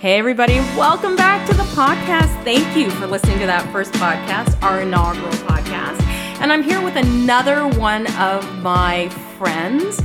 Hey, everybody, welcome back to the podcast. Thank you for listening to that first podcast, our inaugural podcast. And I'm here with another one of my friends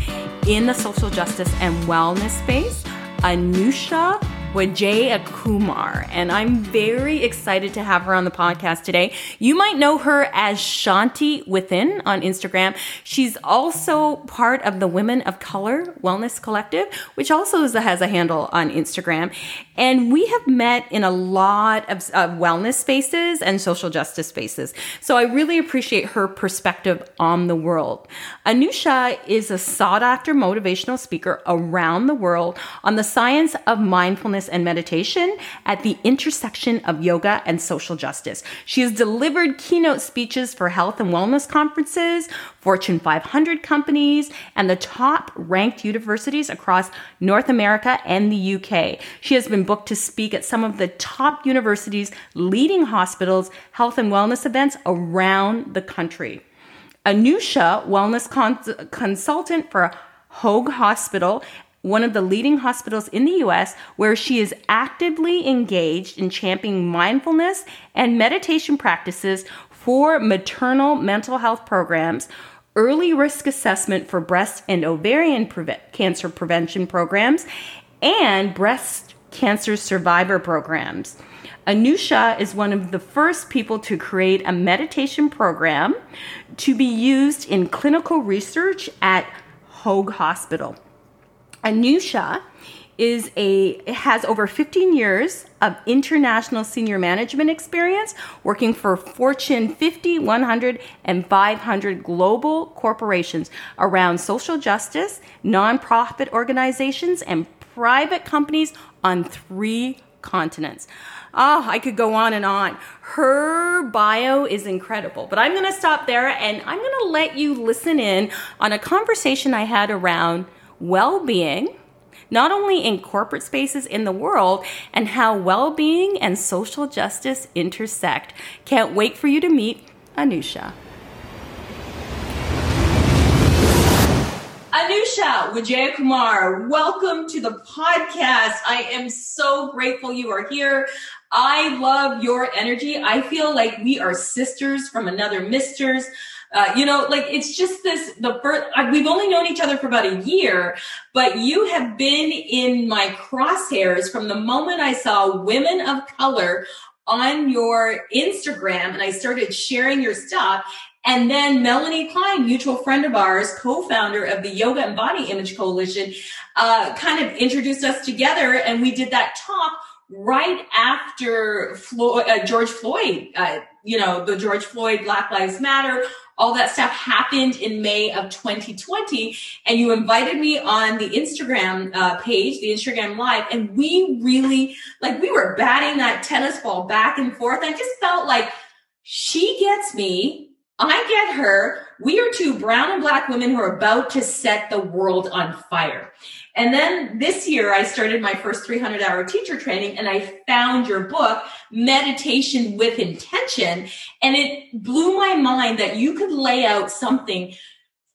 in the social justice and wellness space, Anusha Wijeyakumar, and I'm very excited to have her on the podcast today. You might know her as Shanti Within on Instagram. She's also part of the Women of Color Wellness Collective, which also has a handle on Instagram. And we have met in a lot of wellness spaces and social justice spaces. So I really appreciate her perspective on the world. Anusha is a sought after motivational speaker around the world on the science of mindfulness mindfulness and meditation at the intersection of yoga and social justice. She has delivered keynote speeches for health and wellness conferences, Fortune 500 companies, and the top ranked universities across North America and the UK. She has been booked to speak at some of the top universities, leading hospitals, health and wellness events around the country. Anusha, wellness cons- consultant for Hoag Hospital one of the leading hospitals in the US, where she is actively engaged in championing mindfulness and meditation practices for maternal mental health programs, early risk assessment for breast and ovarian cancer prevention programs, and breast cancer survivor programs. Anusha is one of the first people to create a meditation program to be used in clinical research at Hoag Hospital. Anusha is a has over 15 years of international senior management experience working for Fortune 50, 100 and 500 global corporations around social justice, nonprofit organizations and private companies on 3 continents. Oh, I could go on and on. Her bio is incredible, but I'm going to stop there and I'm going to let you listen in on a conversation I had around well being, not only in corporate spaces in the world, and how well being and social justice intersect. Can't wait for you to meet Anusha. Anusha Wijeyakumar, welcome to the podcast. I am so grateful you are here. I love your energy. I feel like we are sisters from another misters. Uh, you know, like it's just this, the first, we've only known each other for about a year, but you have been in my crosshairs from the moment I saw women of color on your Instagram and I started sharing your stuff. And then Melanie Klein, mutual friend of ours, co-founder of the Yoga and Body Image Coalition, uh, kind of introduced us together and we did that talk right after uh, George Floyd, uh, you know, the George Floyd Black Lives Matter, all that stuff happened in May of 2020. And you invited me on the Instagram uh, page, the Instagram live, and we really, like, we were batting that tennis ball back and forth. I just felt like she gets me. I get her. We are two brown and black women who are about to set the world on fire. And then this year I started my first 300 hour teacher training and I found your book, Meditation with Intention. And it blew my mind that you could lay out something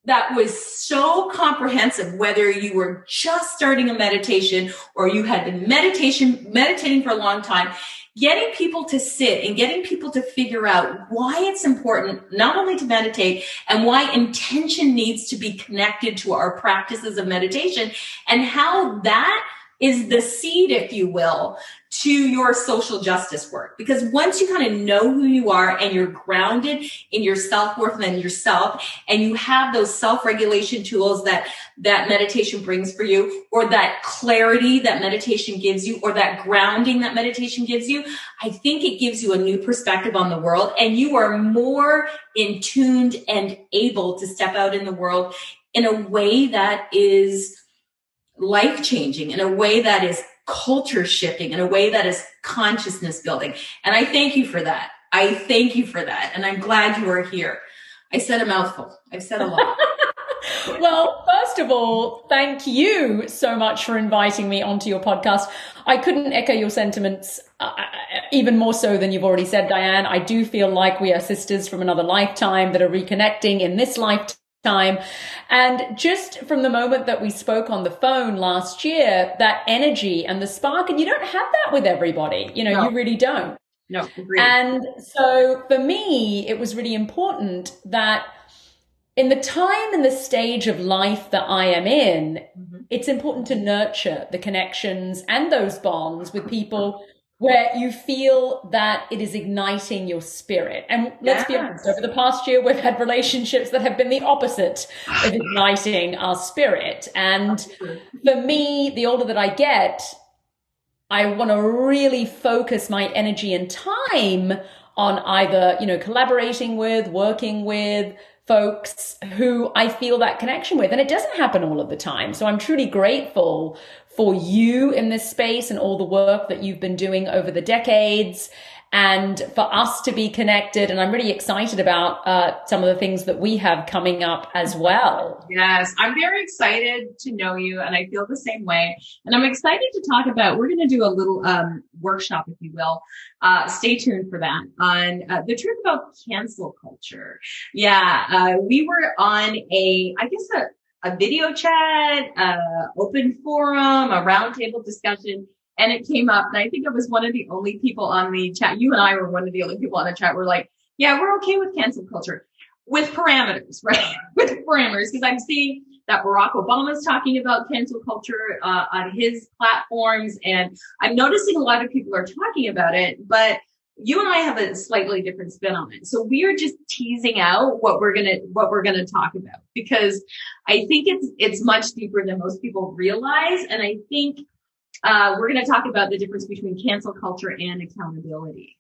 that was so comprehensive, whether you were just starting a meditation or you had been meditation, meditating for a long time getting people to sit and getting people to figure out why it's important not only to meditate and why intention needs to be connected to our practices of meditation and how that is the seed, if you will, to your social justice work. Because once you kind of know who you are and you're grounded in your self-worth and yourself, and you have those self-regulation tools that, that meditation brings for you, or that clarity that meditation gives you, or that grounding that meditation gives you, I think it gives you a new perspective on the world and you are more in tuned and able to step out in the world in a way that is life changing in a way that is culture shifting in a way that is consciousness building. And I thank you for that. I thank you for that. And I'm glad you are here. I said a mouthful. I've said a lot. well, first of all, thank you so much for inviting me onto your podcast. I couldn't echo your sentiments uh, uh even more so than you've already said, Dianne. I do feel like we are sisters from another lifetime that are reconnecting in this lifetime time. And just from the moment that we spoke on the phone last year, that energy and the spark, and you don't have that with everybody. You know, no. you really don't. No, agreed. And so for me, it was really important that in the time and the stage of life that I am in, mm-hmm. it's important to nurture the connections and those bonds with people where you feel that it is igniting your spirit. And let's yes. be honest, over the past year, we've had relationships that have been the opposite of igniting our spirit. And for me, the older that I get, I want to really focus my energy and time on either, you know, collaborating with, working with, folks who I feel that connection with. And it doesn't happen all of the time. So I'm truly grateful for you in this space and all the work that you've been doing over the decades and for us to be connected. And I'm really excited about uh, some of the things that we have coming up as well. Yes, I'm very excited to know you, and I feel the same way. And I'm excited to talk about. We're going to do a little um, workshop, if you will. Uh, stay tuned for that on uh, the truth about cancel culture. Yeah, uh, we were on a, I guess a a video chat, a open forum, a roundtable discussion and it came up. And I think I was one of the only people on the chat. You and I were one of the only people on the chat. We're like, yeah, we're okay with cancel culture with parameters, right? with parameters. Cause I'm seeing that Barack Obama's talking about cancel culture uh, on his platforms. And I'm noticing a lot of people are talking about it, but you and I have a slightly different spin on it. So we are just teasing out what we're going to, what we're to talk about because I think it's, it's much deeper than most people realize. And I think uh, we're going to talk about the difference between cancel culture and accountability,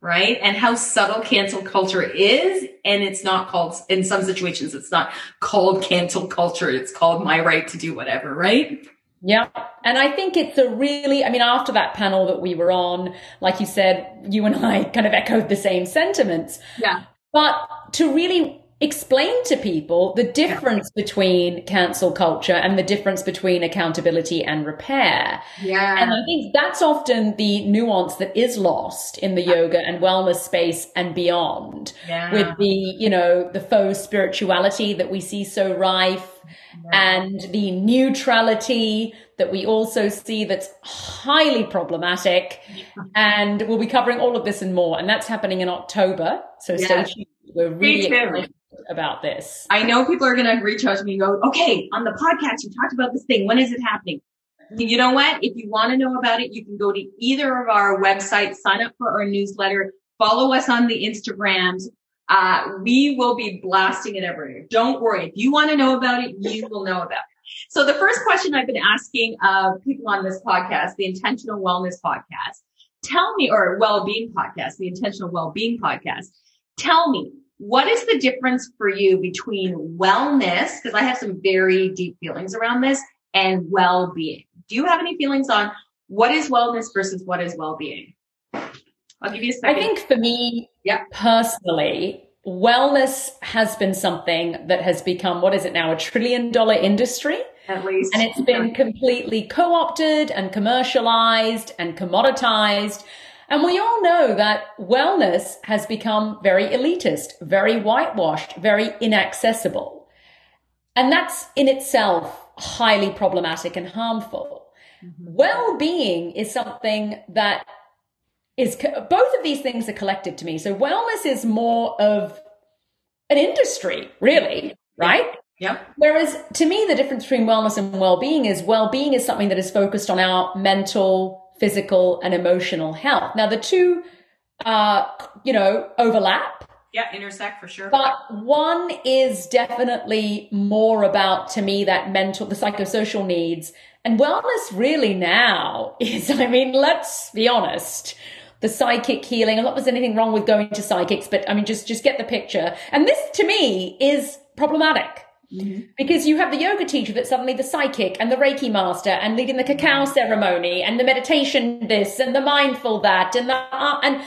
right? And how subtle cancel culture is. And it's not called, in some situations, it's not called cancel culture. It's called my right to do whatever, right? Yeah. And I think it's a really, I mean, after that panel that we were on, like you said, you and I kind of echoed the same sentiments. Yeah. But to really explain to people the difference yeah. between cancel culture and the difference between accountability and repair. Yeah. And I think that's often the nuance that is lost in the yoga and wellness space and beyond yeah. with the, you know, the faux spirituality that we see so rife yeah. and the neutrality that we also see that's highly problematic. And we'll be covering all of this and more. And that's happening in October. So stay tuned. We're really excited about this. I know people are going to reach out to me and go, okay, on the podcast, you talked about this thing. When is it happening? You know what? If you want to know about it, you can go to either of our websites, sign up for our newsletter, follow us on the Instagrams. Uh, we will be blasting it everywhere. Don't worry. If you want to know about it, you will know about it. So the first question I've been asking uh, people on this podcast, the Intentional Wellness Podcast, tell me, or Well-Being Podcast, the Intentional Well-Being Podcast, tell me, what is the difference for you between wellness? Because I have some very deep feelings around this and well-being. Do you have any feelings on what is wellness versus what is well-being? I'll give you a second. I think for me, yeah. personally, wellness has been something that has become, what is it now, a trillion dollar industry? At least. And it's been completely co-opted and commercialized and commoditized. And we all know that wellness has become very elitist, very whitewashed, very inaccessible. And that's in itself highly problematic and harmful. Mm-hmm. Well-being is something that is, both of these things are collective to me. So wellness is more of an industry, really, right? Yep. Whereas to me, the difference between wellness and well-being is well-being is something that is focused on our mental, physical and emotional health. Now the two, uh, you know, overlap. Yeah, intersect for sure. But one is definitely more about, to me, that mental, the psychosocial needs. And wellness really now is, I mean, let's be honest, the psychic healing. And not there's anything wrong with going to psychics, but I mean, just, just get the picture. And this to me is problematic. Mm-hmm. Because you have the yoga teacher that's suddenly the psychic and the Reiki master and leading the cacao ceremony and the meditation this and the mindful that and the, uh, and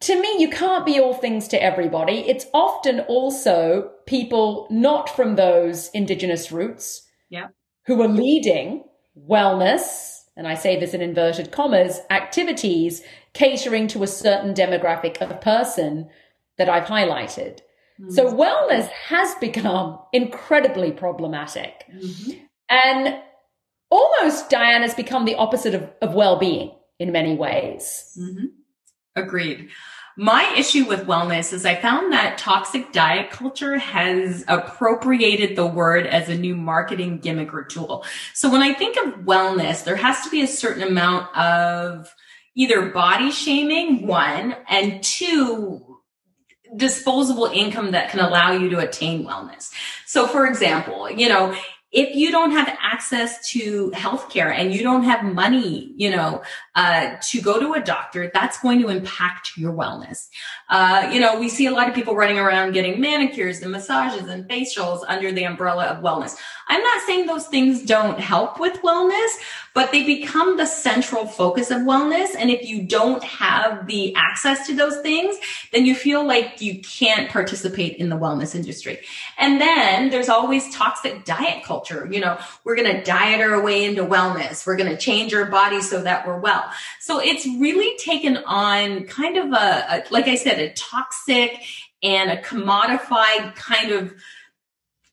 to me, you can't be all things to everybody. It's often also people not from those indigenous roots yeah. who are leading wellness, and I say this in inverted commas, activities catering to a certain demographic of person that I've highlighted. Mm-hmm. So wellness has become incredibly problematic. Mm-hmm. And almost Dianne has become the opposite of, of well-being in many ways. Mm-hmm. Agreed. My issue with wellness is I found that toxic diet culture has appropriated the word as a new marketing gimmick or tool. So when I think of wellness, there has to be a certain amount of either body shaming, one, and two, disposable income that can allow you to attain wellness. So for example, you know, if you don't have access to healthcare and you don't have money, you know, uh, to go to a doctor, that's going to impact your wellness. Uh, you know, we see a lot of people running around getting manicures and massages and facials under the umbrella of wellness. I'm not saying those things don't help with wellness, but they become the central focus of wellness. And if you don't have the access to those things, then you feel like you can't participate in the wellness industry. And then there's always toxic diet culture. You know, we're going to diet our way into wellness. We're going to change our body so that we're well. So it's really taken on kind of a, a like I said, a toxic and a commodified kind of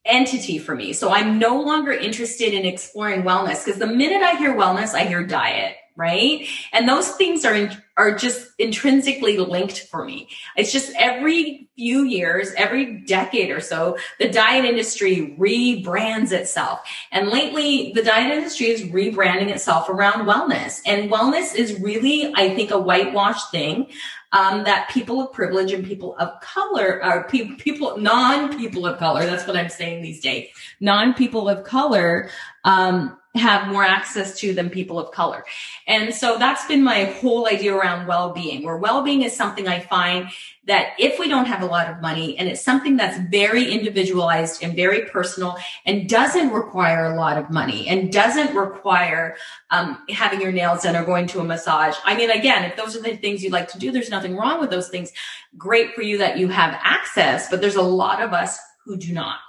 entity for me. So I'm no longer interested in exploring wellness because the minute I hear wellness, I hear diet, right? And those things are in, are just intrinsically linked for me. It's just every few years, every decade or so, the diet industry rebrands itself. And lately, the diet industry is rebranding itself around wellness. And wellness is really, I think, a whitewashed thing um, that people of privilege and people of color are pe- people, non people of color. That's what I'm saying these days. Non people of color, um, have more access to than people of color. And so that's been my whole idea around well-being, where well-being is something I find that if we don't have a lot of money and it's something that's very individualized and very personal and doesn't require a lot of money and doesn't require um, having your nails done or going to a massage. I mean, again, if those are the things you like to do, there's nothing wrong with those things. Great for you that you have access, but there's a lot of us who do not.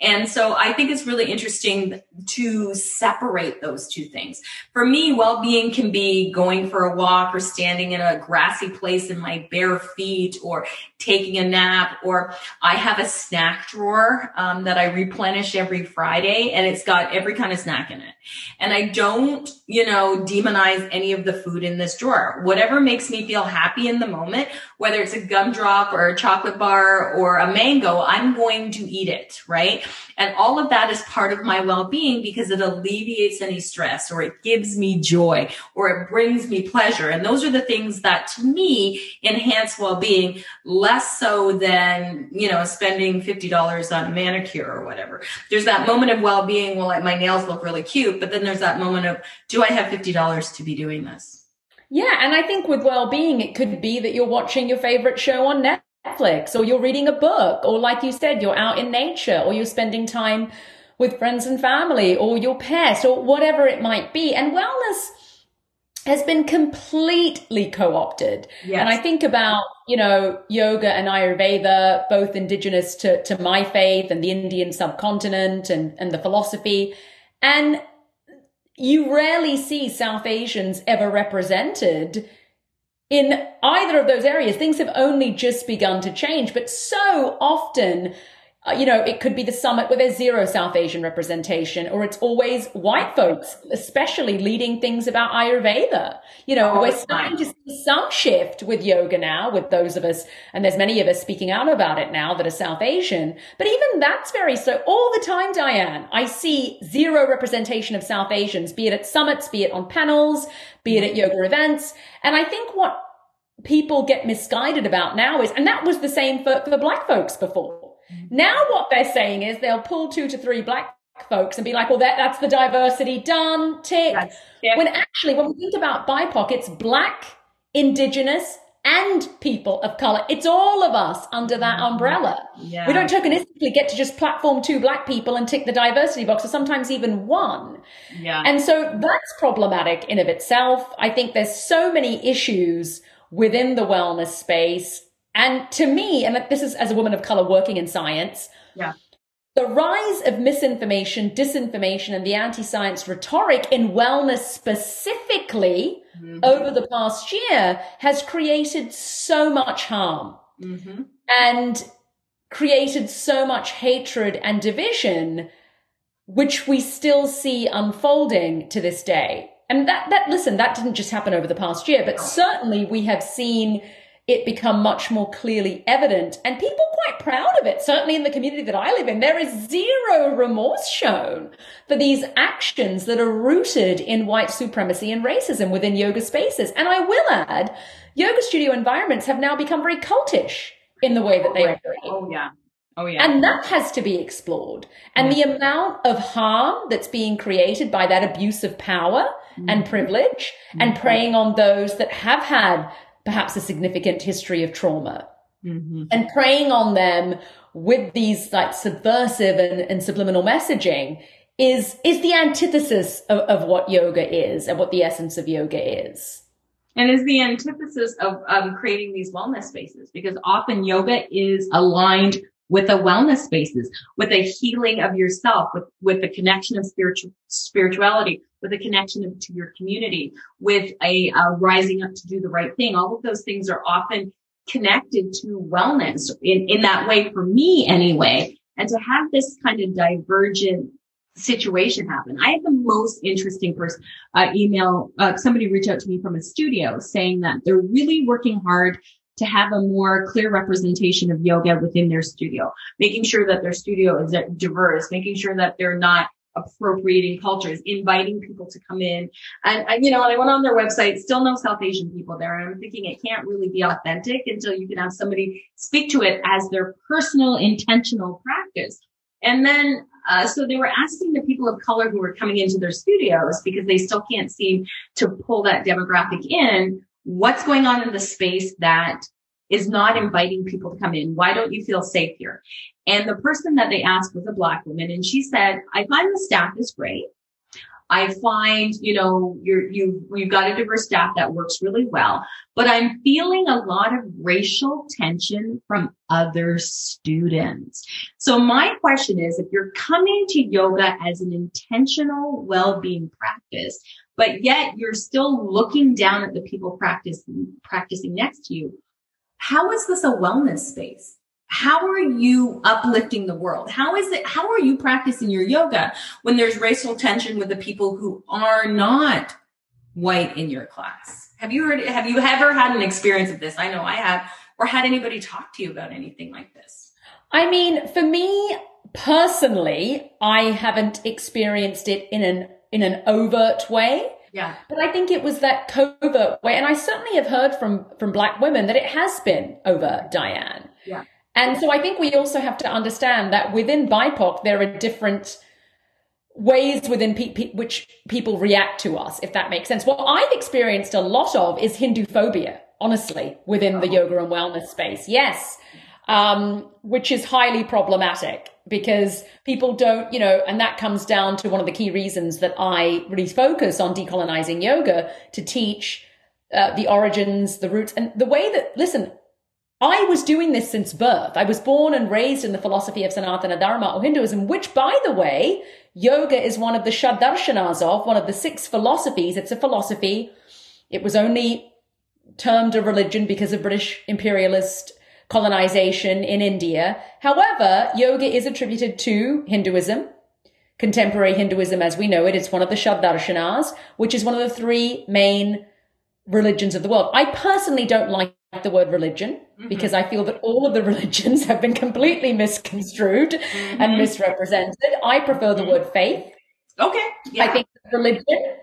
And so I think it's really interesting to separate those two things. For me, well-being can be going for a walk or standing in a grassy place in my bare feet or taking a nap or I have a snack drawer um, that I replenish every Friday and it's got every kind of snack in it. And I don't, you know, demonize any of the food in this drawer. Whatever makes me feel happy in the moment, whether it's a gumdrop or a chocolate bar or a mango, I'm going to eat it, right? And all of that is part of my well-being because it alleviates any stress or it gives me joy or it brings me pleasure. And those are the things that to me enhance well-being less so than, you know, spending $50 on a manicure or whatever. There's that moment of well-being. Well, my nails look really cute, but then there's that moment of, do I have $50 to be doing this? Yeah. And I think with well-being, it could be that you're watching your favorite show on Netflix Netflix or you're reading a book or like you said, you're out in nature or you're spending time with friends and family or your pet or whatever it might be. And wellness has been completely co-opted. Yes. And I think about, you know, yoga and Ayurveda, both indigenous to, to my faith and the Indian subcontinent and, and the philosophy. And you rarely see South Asians ever represented in either of those areas, things have only just begun to change. But so often, uh, you know, it could be the summit where there's zero South Asian representation, or it's always white folks, especially leading things about Ayurveda. You know, oh, we're starting to see some shift with yoga now, with those of us, and there's many of us speaking out about it now that are South Asian. But even that's very so. All the time, Dianne, I see zero representation of South Asians, be it at summits, be it on panels, be it at yoga events. And I think what people get misguided about now is, and that was the same for, for black folks before now what they're saying is they'll pull two to three black folks and be like, well, that, that's the diversity done, tick. yeah. When actually, when we think about BIPOC, it's black, indigenous, and people of color. It's all of us under that mm-hmm. umbrella. Yeah. We don't tokenistically get to just platform two black people and tick the diversity box, or sometimes even one. Yeah. And so that's problematic in of itself. I think there's so many issues within the wellness space and to me, and this is as a woman of color working in science, yeah. The rise of misinformation, disinformation, and the anti science rhetoric in wellness specifically mm-hmm. over the past year has created so much harm. Mm-hmm. And created so much hatred and division, which we still see unfolding to this day. And that, that, listen, that didn't just happen over the past year, but certainly we have seen it become much more clearly evident and people quite proud of it. Certainly in the community that I live in, there is zero remorse shown for these actions that are rooted in white supremacy and racism within yoga spaces. And I will add, yoga studio environments have now become very cultish in the way that they operate. Oh yeah. Oh yeah. And that has to be explored. And the amount of harm that's being created by that abuse of power mm-hmm. and privilege mm-hmm. and preying on those that have had perhaps a significant history of trauma mm-hmm. and preying on them with these like subversive and, and subliminal messaging is is the antithesis of, of what yoga is and what the essence of yoga is and is the antithesis of um, creating these wellness spaces because often yoga is aligned with a wellness spaces, with a healing of yourself, with, with the connection of spiritual spirituality, with a connection to your community, with a rising up to do the right thing. All of those things are often connected to wellness in, in that way for me anyway. And to have this kind of divergent situation happen. I had the most interesting person uh, email. Uh, somebody reach out to me from a studio saying that they're really working hard to have a more clear representation of yoga within their studio, making sure that their studio is diverse, making sure that they're not appropriating cultures, inviting people to come in. And, and, you know, I went on their website, still no South Asian people there. And I'm thinking it can't really be authentic until you can have somebody speak to it as their personal intentional practice. And then, uh, so they were asking the people of color who were coming into their studios because they still can't seem to pull that demographic in what's going on in the space that is not inviting people to come in? Why don't you feel safe here? And the person that they asked was a black woman and she said, I find the staff is great. I find, you know, you're, you, you've got a diverse staff that works really well, but I'm feeling a lot of racial tension from other students. So my question is, if you're coming to yoga as an intentional well-being practice, but yet you're still looking down at the people practicing, practicing next to you. How is this a wellness space? How are you uplifting the world? How is it, how are you practicing your yoga when there's racial tension with the people who are not white in your class? Have you heard, have you ever had an experience of this? I know I have, or had anybody talk to you about anything like this? I mean, for me personally, I haven't experienced it in an in an overt way. Yeah. But I think it was that covert way. And I certainly have heard from, from black women that it has been over Dianne. Yeah. And so I think we also have to understand that within BIPOC, there are different ways within pe- pe- which people react to us, if that makes sense. What I've experienced a lot of is Hindu phobia, honestly, within the yoga and wellness space. Yes. Um, which is highly problematic because people don't, you know, and that comes down to one of the key reasons that I really focus on decolonizing yoga to teach uh, the origins, the roots, and the way that, listen, I was doing this since birth. I was born and raised in the philosophy of Sanatana Dharma or Hinduism, which, by the way, yoga is one of the Shadarshanas of, one of the six philosophies. It's a philosophy. It was only termed a religion because of British imperialist colonization in India. However, yoga is attributed to Hinduism, contemporary Hinduism as we know it. It's one of the Shadarshanas, which is one of the three main religions of the world. I personally don't like the word religion mm-hmm. because I feel that all of the religions have been completely misconstrued mm-hmm. and misrepresented. I prefer the mm-hmm. word faith. Okay. Yeah. I think religion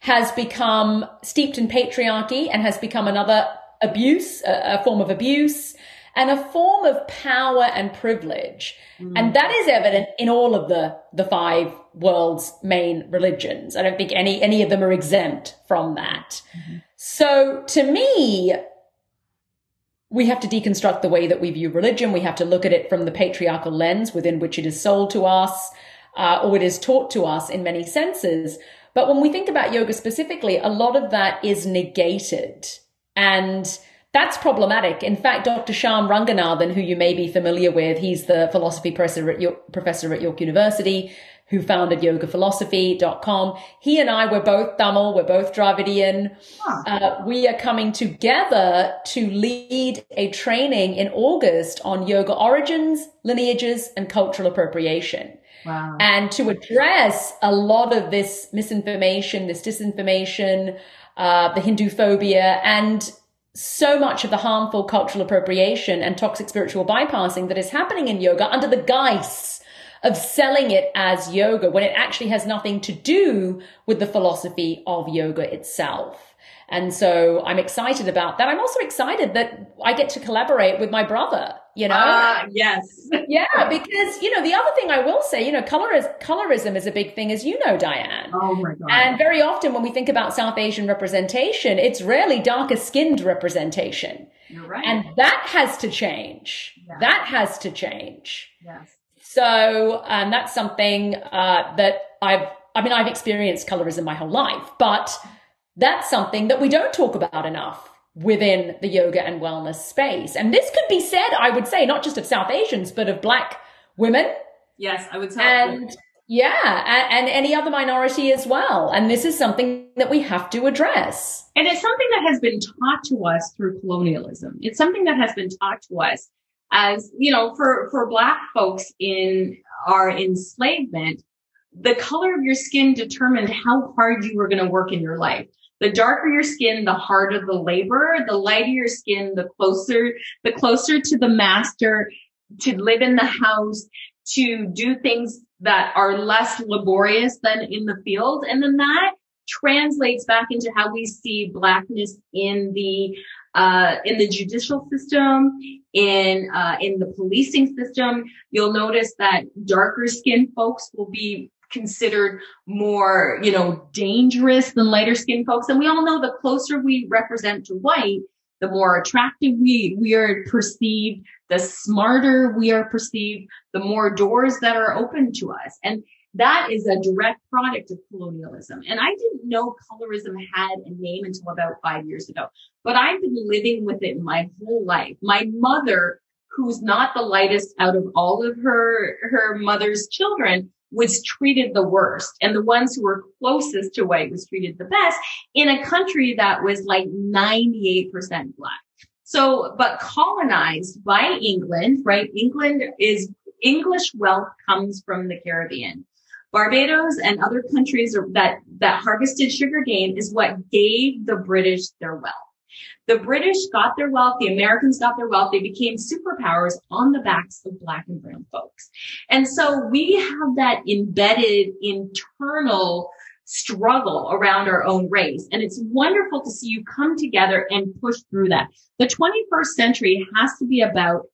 has become steeped in patriarchy and has become another abuse, a, a form of abuse and a form of power and privilege. Mm. And that is evident in all of the, the five world's main religions. I don't think any, any of them are exempt from that. Mm-hmm. So to me, we have to deconstruct the way that we view religion. We have to look at it from the patriarchal lens within which it is sold to us, uh, or it is taught to us in many senses. But when we think about yoga specifically, a lot of that is negated. And that's problematic. In fact, Dr. Shyam Ranganathan, who you may be familiar with, he's the philosophy professor at York, professor at York University, who founded yogaphilosophy.com. He and I were both Tamil, we're both Dravidian. Huh. Uh, we are coming together to lead a training in August on yoga origins, lineages, and cultural appropriation. Wow. And to address a lot of this misinformation, this disinformation, uh, the Hindu phobia, and so much of the harmful cultural appropriation and toxic spiritual bypassing that is happening in yoga under the guise of selling it as yoga when it actually has nothing to do with the philosophy of yoga itself. And so I'm excited about that. I'm also excited that I get to collaborate with my brother, you know? Uh, yes. yeah, because, you know, the other thing I will say, you know, color is, colorism is a big thing, as you know, Dianne. Oh my God. And very often when we think about South Asian representation, it's rarely darker skinned representation. You're right. And that has to change. Yeah. That has to change. Yes. So, and that's something uh, that I've, I mean, I've experienced colorism my whole life, but that's something that we don't talk about enough within the yoga and wellness space. And this could be said, I would say, not just of South Asians, but of Black women. Yes, I would say. And yeah, and, and, any other minority as well. And this is something that we have to address. And it's something that has been taught to us through colonialism. It's something that has been taught to us as, you know, for, for Black folks in our enslavement, the color of your skin determined how hard you were going to work in your life. The darker your skin, the harder the labor. The lighter your skin, the closer, the closer to the master to live in the house, to do things that are less laborious than in the field. And then that translates back into how we see blackness in the uh, in the judicial system, in uh, in the policing system. You'll notice that darker skinned folks will be considered more, you know, dangerous than lighter skinned folks. And we all know the closer we represent to white, the more attractive we, we are perceived, the smarter we are perceived, the more doors that are open to us. And that is a direct product of colonialism. And I didn't know colorism had a name until about five years ago, but I've been living with it my whole life. My mother, who's not the lightest out of all of her, her mother's children, was treated the worst and the ones who were closest to white was treated the best in a country that was like 98% black. So, but colonized by England, right? England is English wealth comes from the Caribbean. Barbados and other countries that, that harvested sugar cane is what gave the British their wealth. The British got their wealth, the Americans got their wealth, they became superpowers on the backs of black and brown folks. And so we have that embedded internal struggle around our own race. And it's wonderful to see you come together and push through that. The 21st century has to be about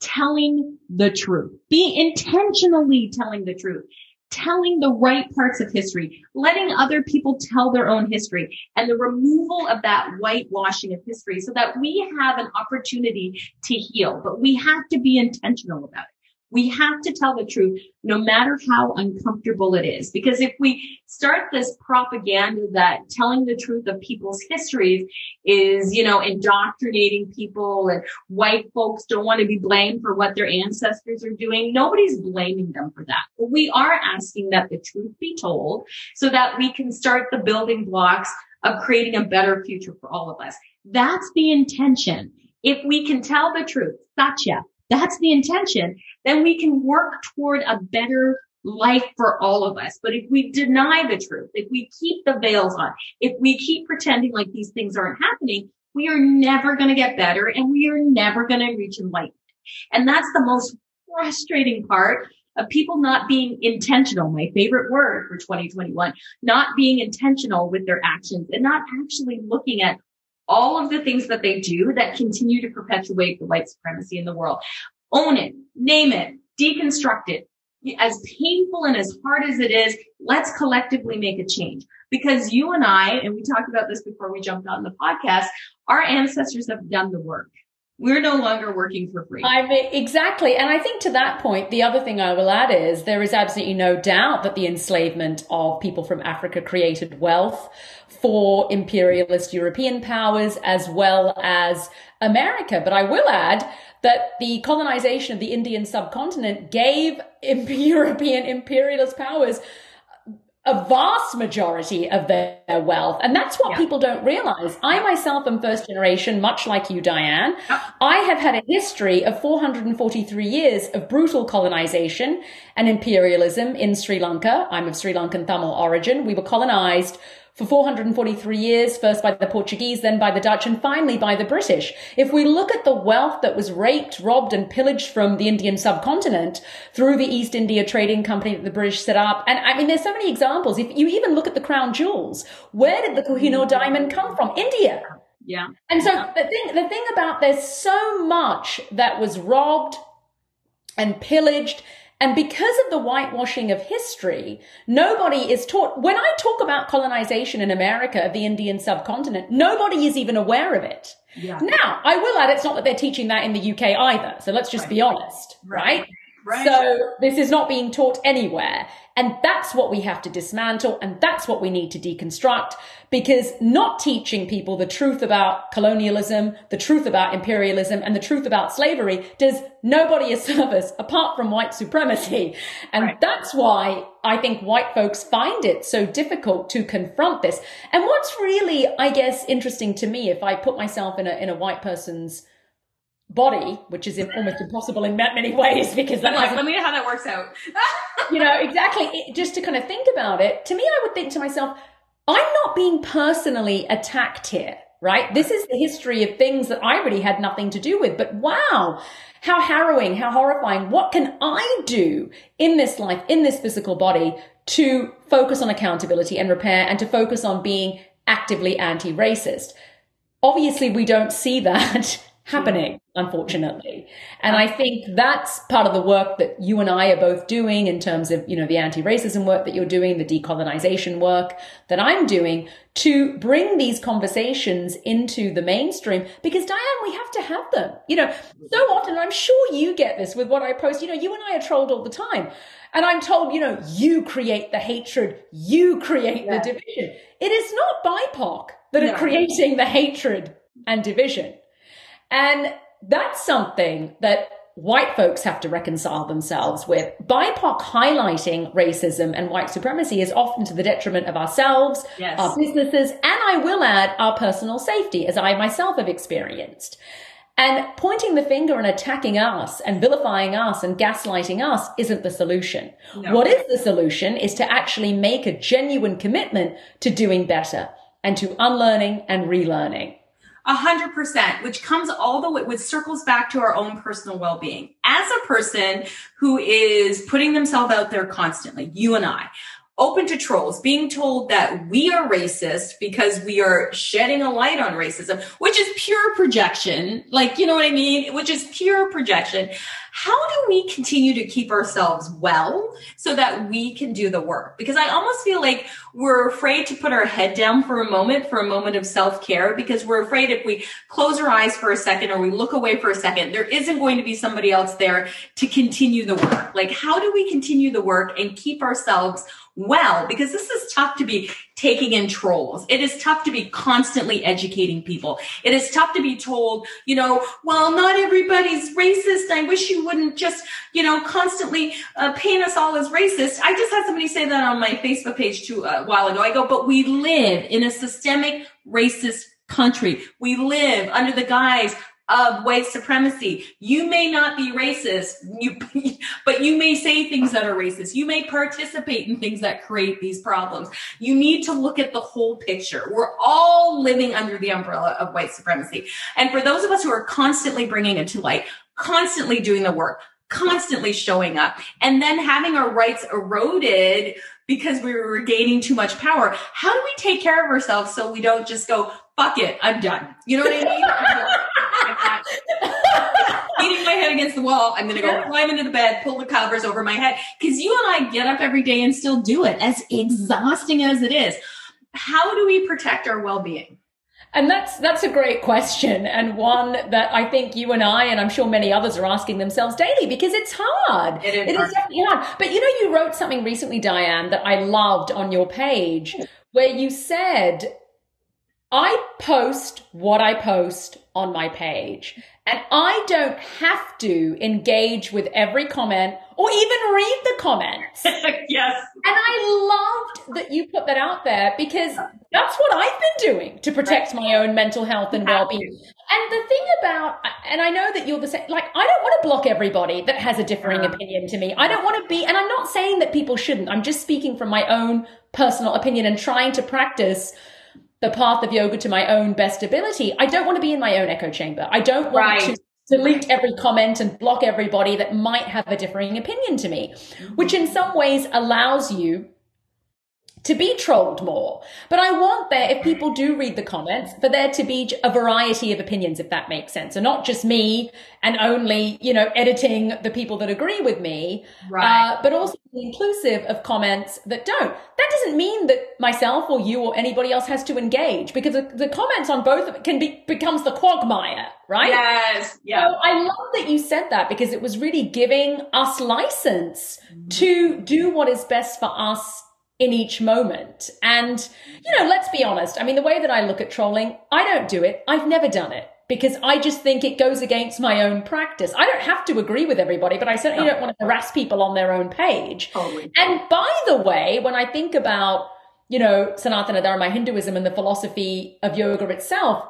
telling the truth. Be intentionally telling the truth telling the right parts of history, letting other people tell their own history, and the removal of that whitewashing of history so that we have an opportunity to heal. But we have to be intentional about it. We have to tell the truth no matter how uncomfortable it is. Because if we start this propaganda that telling the truth of people's histories is, you know, indoctrinating people and white folks don't want to be blamed for what their ancestors are doing, nobody's blaming them for that. But we are asking that the truth be told so that we can start the building blocks of creating a better future for all of us. That's the intention. If we can tell the truth, Satya, that's the intention, then we can work toward a better life for all of us. But if we deny the truth, if we keep the veils on, if we keep pretending like these things aren't happening, we are never going to get better and we are never going to reach enlightenment. And that's the most frustrating part of people not being intentional. My favorite word for 2021, not being intentional with their actions and not actually looking at all of the things that they do that continue to perpetuate the white supremacy in the world. Own it, name it, deconstruct it. As painful and as hard as it is, let's collectively make a change. Because you and I, and we talked about this before we jumped on the podcast, our ancestors have done the work. We're no longer working for free. I mean, exactly. And I think to that point, the other thing I will add is there is absolutely no doubt that the enslavement of people from Africa created wealth for imperialist European powers as well as America. But I will add that the colonization of the Indian subcontinent gave European imperialist powers a vast majority of their, wealth. And that's what yeah. people don't realize. I myself am first generation, much like you, Dianne. I have had a history of 443 years of brutal colonization and imperialism in Sri Lanka. I'm of Sri Lankan Tamil origin. We were colonized for 443 years, first by the Portuguese, then by the Dutch, and finally by the British. If we look at the wealth that was raped, robbed, and pillaged from the Indian subcontinent through the East India Trading Company that the British set up, and I mean, there's so many examples. If you even look at the crown jewels, where did the Kohinoor diamond come from? India. Yeah. And so the thing, the thing about there's so much that was robbed and pillaged and because of the whitewashing of history, nobody is taught. When I talk about colonization in America of the Indian subcontinent, nobody is even aware of it. Yeah. Now, I will add, it's not that they're teaching that in the UK either. So let's just right. be honest, right? right? Right. So this is not being taught anywhere. And that's what we have to dismantle. And that's what we need to deconstruct because not teaching people the truth about colonialism, the truth about imperialism and the truth about slavery does nobody a service apart from white supremacy. And right. that's why I think white folks find it so difficult to confront this. And what's really, I guess, interesting to me, if I put myself in a, in a white person's body, which is almost impossible in many ways because that like, let me know how that works out. you know, exactly. It, just to kind of think about it, to me, I would think to myself, I'm not being personally attacked here, right? This is the history of things that I really had nothing to do with. But wow, how harrowing, how horrifying. What can I do in this life, in this physical body to focus on accountability and repair and to focus on being actively anti-racist? Obviously, we don't see that happening, mm-hmm. unfortunately. And I think that's part of the work that you and I are both doing in terms of, you know, the anti-racism work that you're doing, the decolonization work that I'm doing to bring these conversations into the mainstream because Dianne, we have to have them. You know, so often, I'm sure you get this with what I post, you know, you and I are trolled all the time. And I'm told, you know, you create the hatred, you create yeah. the division. It is not BIPOC that are creating the hatred and division. And that's something that white folks have to reconcile themselves with. BIPOC highlighting racism and white supremacy is often to the detriment of ourselves, yes. our businesses, and I will add our personal safety, as I myself have experienced. And pointing the finger and attacking us and vilifying us and gaslighting us isn't the solution. No. What is the solution is to actually make a genuine commitment to doing better and to unlearning and relearning. A hundred percent, which comes all the way, which circles back to our own personal well-being. As a person who is putting themselves out there constantly, you and I, open to trolls, being told that we are racist because we are shedding a light on racism, which is pure projection. Like, you know what I mean? Which is pure projection. How do we continue to keep ourselves well so that we can do the work? Because I almost feel like we're afraid to put our head down for a moment, for a moment of self care, because we're afraid if we close our eyes for a second or we look away for a second, there isn't going to be somebody else there to continue the work. Like, how do we continue the work and keep ourselves well because this is tough to be taking in trolls. It is tough to be constantly educating people. It is tough to be told, you know, well, not everybody's racist. I wish you wouldn't just, you know, constantly uh, paint us all as racist. I just had somebody say that on my Facebook page too uh, a while ago. I go, but we live in a systemic racist country. We live under the guise of white supremacy. You may not be racist, you, but you may say things that are racist. You may participate in things that create these problems. You need to look at the whole picture. We're all living under the umbrella of white supremacy. And for those of us who are constantly bringing it to light, constantly doing the work, constantly showing up, and then having our rights eroded because we were gaining too much power. How do we take care of ourselves so we don't just go, fuck it, I'm done. You know what I mean? Beating my head against the wall, I'm going to go climb into the bed, pull the covers over my head. Because you and I get up every day and still do it, as exhausting as it is. How do we protect our well being? And that's that's a great question and one that I think you and I and I'm sure many others are asking themselves daily because it's hard. It is It hard. is definitely hard. But you know, you wrote something recently, Dianne, that I loved on your page where you said, I post what I post on my page. And I don't have to engage with every comment or even read the comments. yes. And I loved that you put that out there because that's what I've been doing to protect my own mental health and well being. And the thing about, and I know that you're the same, like, I don't want to block everybody that has a differing Yeah. opinion to me. I don't want to be, and I'm not saying that people shouldn't. I'm just speaking from my own personal opinion and trying to practice the path of yoga to my own best ability. I don't want to be in my own echo chamber. I don't want Right. to delete every comment and block everybody that might have a differing opinion to me, which in some ways allows you to be trolled more. But I want there, if people do read the comments, for there to be a variety of opinions, if that makes sense. So not just me and only, you know, editing the people that agree with me, Right. uh, but also inclusive of comments that don't. That doesn't mean that myself or you or anybody else has to engage because the, the comments on both of it can be, becomes the quagmire, right? Yes. Yeah. So I love that you said that because it was really giving us license to do what is best for us in each moment. And, you know, let's be honest. I mean, the way that I look at trolling, I don't do it. I've never done it because I just think it goes against my own practice. I don't have to agree with everybody, but I certainly don't want to harass people on their own page. Totally. And by the way, when I think about, you know, Sanatana Dharma, Hinduism, and the philosophy of yoga itself,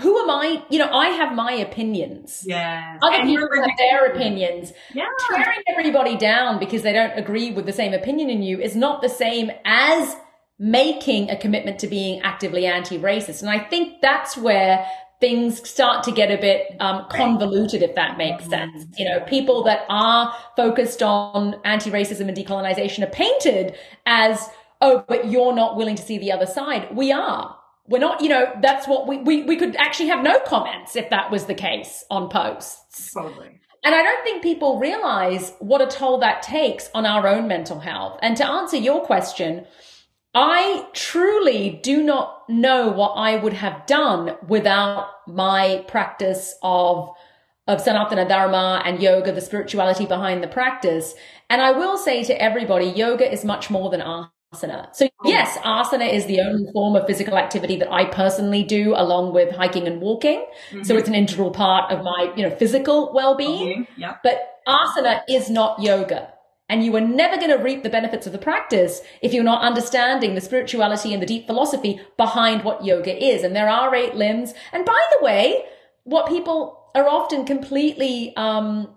who am I? You know, I have my opinions. Yeah. Other And people have their opinions. Yeah. Tearing everybody down because they don't agree with the same opinion in you is not the same as making a commitment to being actively anti-racist. And I think that's where things start to get a bit um, convoluted, if that makes sense. You know, people that are focused on anti-racism and decolonization are painted as, oh, but you're not willing to see the other side. We are. We're not, you know, that's what we, we, we could actually have no comments if that was the case on posts. Totally. And I don't think people realize what a toll that takes on our own mental health. And to answer your question, I truly do not know what I would have done without my practice of of Sanatana Dharma and yoga, the spirituality behind the practice. And I will say to everybody, yoga is much more than asana. So yes, asana is the only form of physical activity that I personally do along with hiking and walking. So it's an integral part of my, you know, physical well-being. Mhm. Yep. But asana is not yoga. And you are never going to reap the benefits of the practice if you're not understanding the spirituality and the deep philosophy behind what yoga is. And there are eight limbs. And by the way, what people are often completely, um,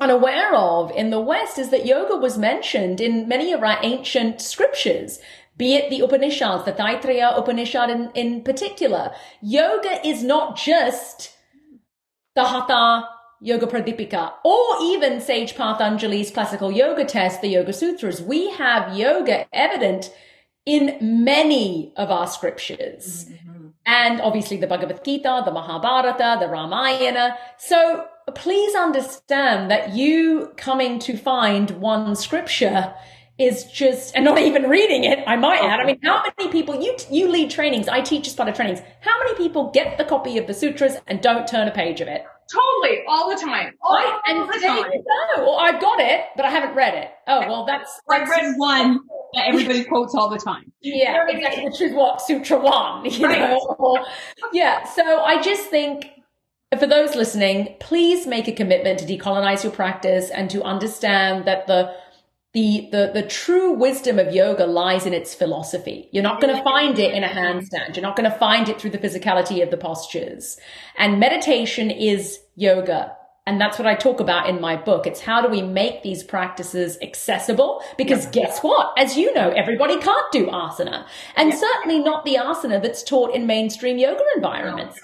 unaware of in the West is that yoga was mentioned in many of our ancient scriptures, be it the Upanishads, the Taittiriya Upanishad in, in particular. Yoga is not just the Hatha Yoga Pradipika, or even Sage Patanjali's classical yoga test, the Yoga Sutras. We have yoga evident in many of our scriptures. Mm-hmm. And obviously the Bhagavad Gita, the Mahabharata, the Ramayana. So please understand that you coming to find one scripture is just, and not even reading it, I might add. I mean, how many people, you, you lead trainings, I teach as part of trainings. How many people get the copy of the sutras and don't turn a page of it? Totally. All the time. All, Right? And the time. go. Well, I've got it, but I haven't read it. Oh, well, that's, I that's read one that everybody quotes all the time. yeah, exactly, which is what Sutra One, you know. Or- yeah, so I just think for those listening, please make a commitment to decolonize your practice and to understand that the the the the true wisdom of yoga lies in its philosophy. You're not going to find it in a handstand. You're not going to find it through the physicality of the postures. And meditation is yoga. And that's what I talk about in my book. It's how do we make these practices accessible? Because guess what? As you know, everybody can't do asana. And certainly not the asana that's taught in mainstream yoga environments.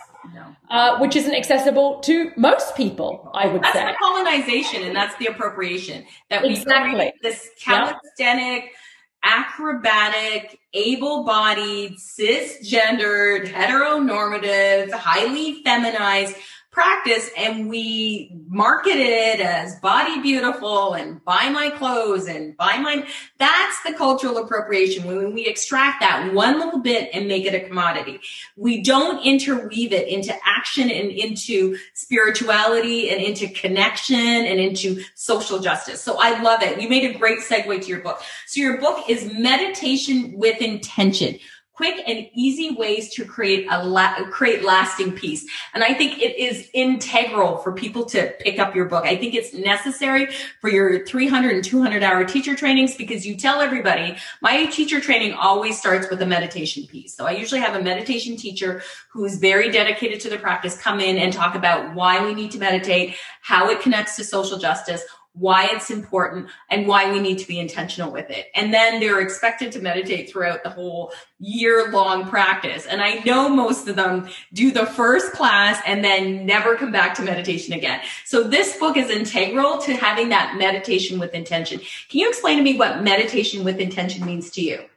Uh, which isn't accessible to most people, I would That's say. That's the colonization and that's the appropriation that we Exactly. create this Yeah. calisthenic, acrobatic, able-bodied, cisgendered, heteronormative, highly feminized practice and we market it as body beautiful and buy my clothes and buy my that's the cultural appropriation. When we extract that one little bit and make it a commodity we don't interweave it into action and into spirituality and into connection and into social justice. So i love it. You made a great segue to your book. So your book is meditation with intention quick and easy ways to create a la- create lasting peace. And I think it is integral for people to pick up your book. I think it's necessary for your 300 and 200 hour teacher trainings because you tell everybody my teacher training always starts with a meditation piece. So I usually have a meditation teacher who's very dedicated to the practice come in and talk about why we need to meditate, how it connects to social justice, why it's important and why we need to be intentional with it. And then they're expected to meditate throughout the whole year long practice. And I know most of them do the first class and then never come back to meditation again. So this book is integral to having that meditation with intention. Can you explain to me what meditation with intention means to you?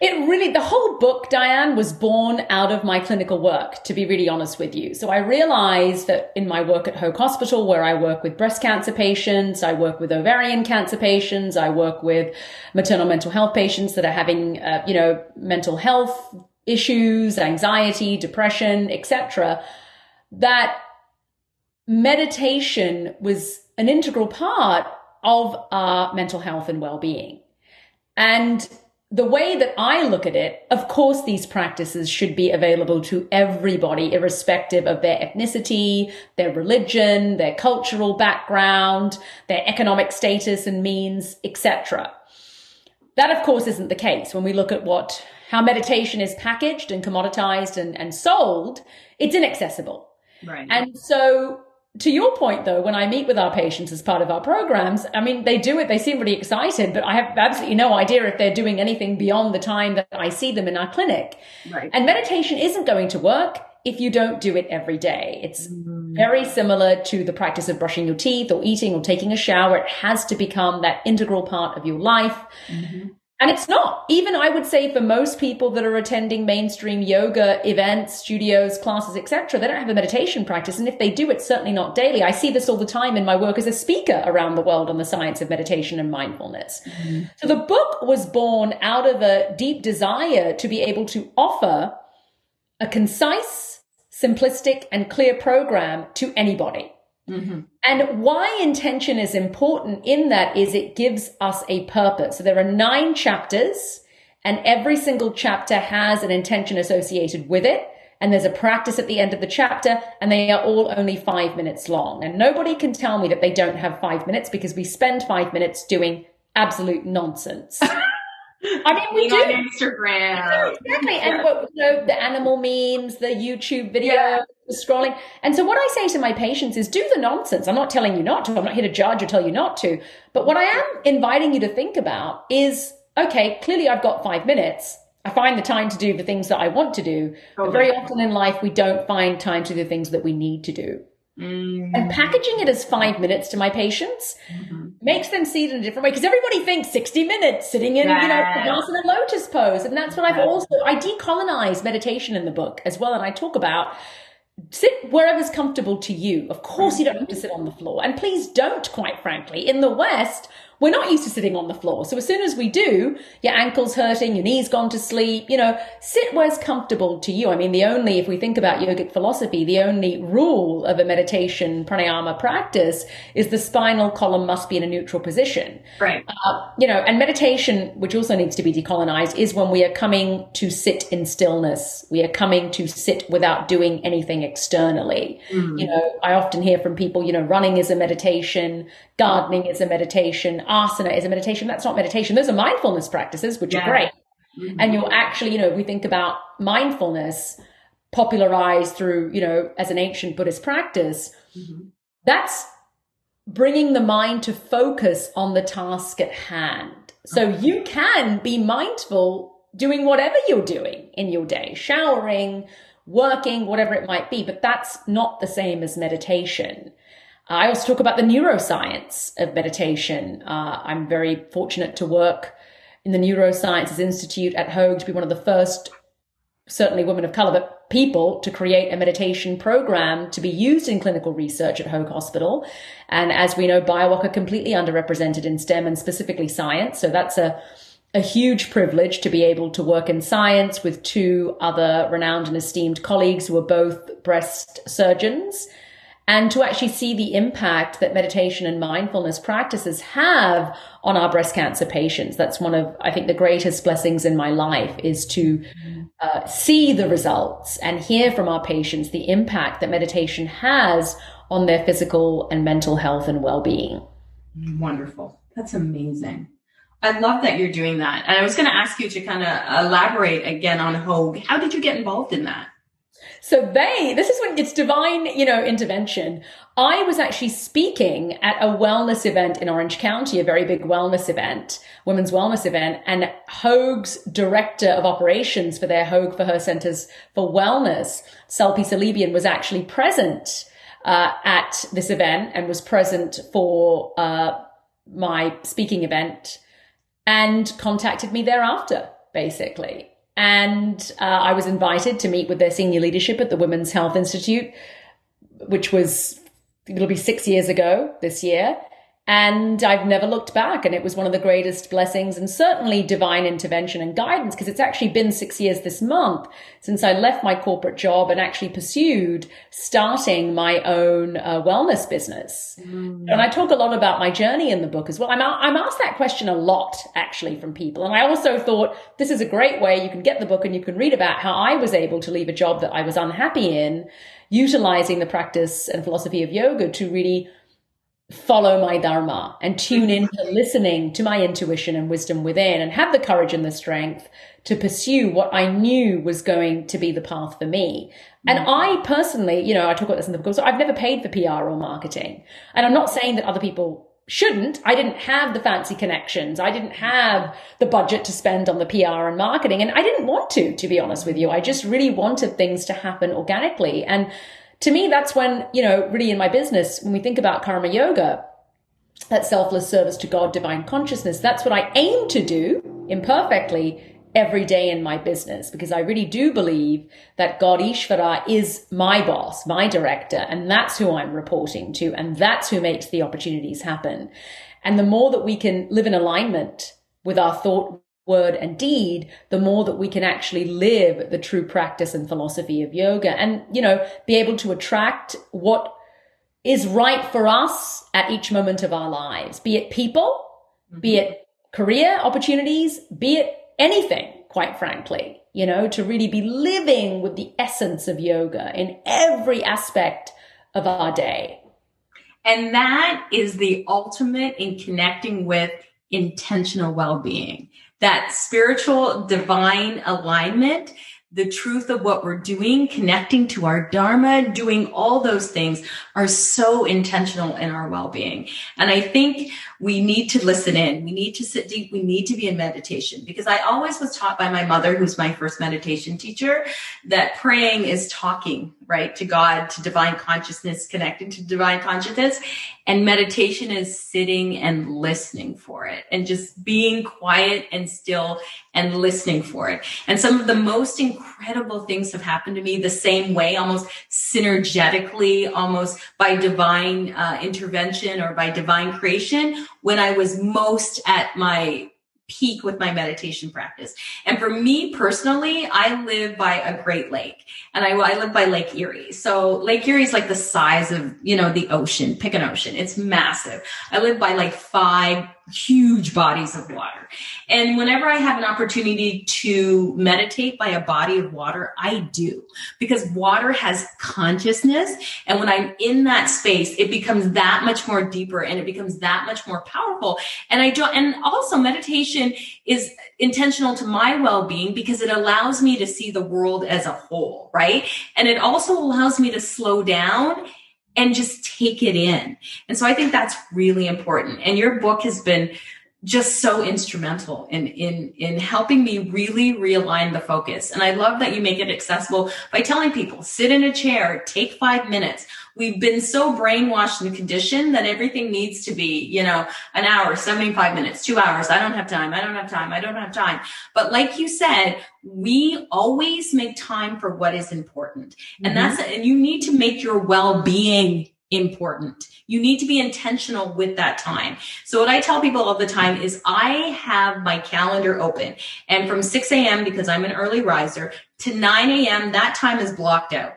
It really, the whole book, Dianne, was born out of my clinical work, to be really honest with you. So I realized that in my work at Hoag Hospital, where I work with breast cancer patients, I work with ovarian cancer patients, I work with maternal mental health patients that are having, uh, you know, mental health issues, anxiety, depression, etc. That meditation was an integral part of our mental health and well-being. And the way that I look at it, of course, these practices should be available to everybody, irrespective of their ethnicity, their religion, their cultural background, their economic status and means, etc. That, of course, isn't the case. When we look at what, how meditation is packaged and commoditized and, and sold, it's inaccessible. Right. And so to your point though, when I meet with our patients as part of our programs, I mean, they do it, they seem really excited, but I have absolutely no idea if they're doing anything beyond the time that I see them in our clinic. Right. And meditation isn't going to work if you don't do it every day. It's mm-hmm. very similar to the practice of brushing your teeth or eating or taking a shower. It has to become that integral part of your life. Mm-hmm. And it's not. Even I would say for most people that are attending mainstream yoga events, studios, classes, etc., they don't have a meditation practice. And if they do, it's certainly not daily. I see this all the time in my work as a speaker around the world on the science of meditation and mindfulness. Mm-hmm. So the book was born out of a deep desire to be able to offer a concise, simplistic, and clear program to anybody. Mm-hmm. And why intention is important in that is it gives us a purpose. So there are nine chapters and every single chapter has an intention associated with it. And there's a practice at the end of the chapter and they are all only five minutes long. And nobody can tell me that they don't have five minutes because we spend five minutes doing absolute nonsense. I mean, we do on Instagram. exactly. And what, you know, the animal memes, the YouTube video yeah. the scrolling. And so what I say to my patients is do the nonsense. I'm not telling you not to. I'm not here to judge or tell you not to. But what I am inviting you to think about is, okay, clearly I've got five minutes. I find the time to do the things that I want to do. But very often in life, we don't find time to do the things that we need to do. Mm. And packaging it as five minutes to my patients mm-hmm. makes them see it in a different way because everybody thinks 60 minutes sitting in, yes. you know, in a lotus pose. And that's what I've also, I decolonize meditation in the book as well. And I talk about sit wherever's comfortable to you. Of course, you don't have to sit on the floor. And please don't, quite frankly. In the West, we're not used to sitting on the floor. So as soon as we do, your ankle's hurting, your knee's gone to sleep, you know, sit where's comfortable to you. I mean, the only, if we think about yogic philosophy, the only rule of a meditation pranayama practice is the spinal column must be in a neutral position. Right. Uh, you know, and meditation, which also needs to be decolonized, is when we are coming to sit in stillness. We are coming to sit without doing anything externally. Mm-hmm. You know, I often hear from people, you know, running is a meditation, gardening is a meditation, asana is a meditation. That's not meditation. Those are mindfulness practices, which yeah. are great. Mm-hmm. And you're actually, you know, we think about mindfulness popularized through, you know, as an ancient Buddhist practice, mm-hmm. that's bringing the mind to focus on the task at hand. So you can be mindful doing whatever you're doing in your day, showering, working, whatever it might be, but that's not the same as meditation. I also talk about the neuroscience of meditation. Uh, I'm very fortunate to work in the Neurosciences Institute at Hoag to be one of the first, certainly women of color, but people to create a meditation program to be used in clinical research at Hoag Hospital. And as we know, BIPOC are completely underrepresented in STEM and specifically science. So that's a, a huge privilege to be able to work in science with two other renowned and esteemed colleagues who are both breast surgeons and to actually see the impact that meditation and mindfulness practices have on our breast cancer patients. That's one of, I think, the greatest blessings in my life is to uh, see the results and hear from our patients the impact that meditation has on their physical and mental health and well-being. Wonderful. That's amazing. I love that you're doing that. And I was going to ask you to kind of elaborate again on Hoag. How did you get involved in that? So they, this is when it's divine, you know, intervention. I was actually speaking at a wellness event in Orange County, a very big wellness event, women's wellness event, and Hoag's director of operations for their Hoag for Her Centers for Wellness, Salpi Salibian, was actually present uh, at this event and was present for uh, my speaking event and contacted me thereafter, basically. And uh, I was invited to meet with their senior leadership at the Women's Health Institute, which was, it'll be six years ago this year. And I've never looked back. And it was one of the greatest blessings and certainly divine intervention and guidance because it's actually been six years this month since I left my corporate job and actually pursued starting my own uh, wellness business. Mm. And I talk a lot about my journey in the book as well. I'm, I'm asked that question a lot actually from people. And I also thought this is a great way you can get the book and you can read about how I was able to leave a job that I was unhappy in, utilizing the practice and philosophy of yoga to really follow my dharma and tune in to listening to my intuition and wisdom within and have the courage and the strength to pursue what I knew was going to be the path for me. And mm-hmm. I personally, you know, I talk about this in the book, so I've never paid for PR or marketing. And I'm not saying that other people shouldn't. I didn't have the fancy connections. I didn't have the budget to spend on the PR and marketing. And I didn't want to, to be honest with you. I just really wanted things to happen organically. And to me, that's when, you know, really in my business, when we think about karma yoga, that selfless service to God, divine consciousness, that's what I aim to do imperfectly every day in my business because I really do believe that God Ishvara is my boss, my director, and that's who I'm reporting to, and that's who makes the opportunities happen. And the more that we can live in alignment with our thought, word and deed, the more that we can actually live the true practice and philosophy of yoga and, you know, be able to attract what is right for us at each moment of our lives, be it people, mm-hmm. be it career opportunities, be it anything, quite frankly, you know, to really be living with the essence of yoga in every aspect of our day. And that is the ultimate in connecting with intentional well-being that spiritual divine alignment the truth of what we're doing, connecting to our dharma, doing all those things are so intentional in our well-being. And I think we need to listen in. We need to sit deep. We need to be in meditation because I always was taught by my mother, who's my first meditation teacher, that praying is talking, right, to God, to divine consciousness, connecting to divine consciousness. And meditation is sitting and listening for it and just being quiet and still and listening for it. And some of the most incredible things have happened to me the same way, almost synergetically, almost by divine uh, intervention or by divine creation when I was most at my peak with my meditation practice. And for me personally, I live by a great lake and I, I live by Lake Erie. So Lake Erie is like the size of, you know, the ocean, pick an ocean. It's massive. I live by like five huge bodies of water. And whenever I have an opportunity to meditate by a body of water, I do because water has consciousness. And when I'm in that space, it becomes that much more deeper and it becomes that much more powerful. And I don't, and also meditation is intentional to my well-being because it allows me to see the world as a whole, right? And it also allows me to slow down and just take it in. And so I think that's really important. And your book has been just so instrumental in in in helping me really realign the focus. And i love that you make it accessible by telling people sit in a chair take 5 minutes. We've been so brainwashed and conditioned that everything needs to be you know an hour 75 minutes 2 hours. I don't have time. I don't have time. I don't have time. But like you said we always make time for what is important. And mm-hmm. that's and you need to make your well-being important. You need to be intentional with that time. So what I tell people all the time is I have my calendar open and from 6 a.m. because I'm an early riser to 9 a.m. that time is blocked out.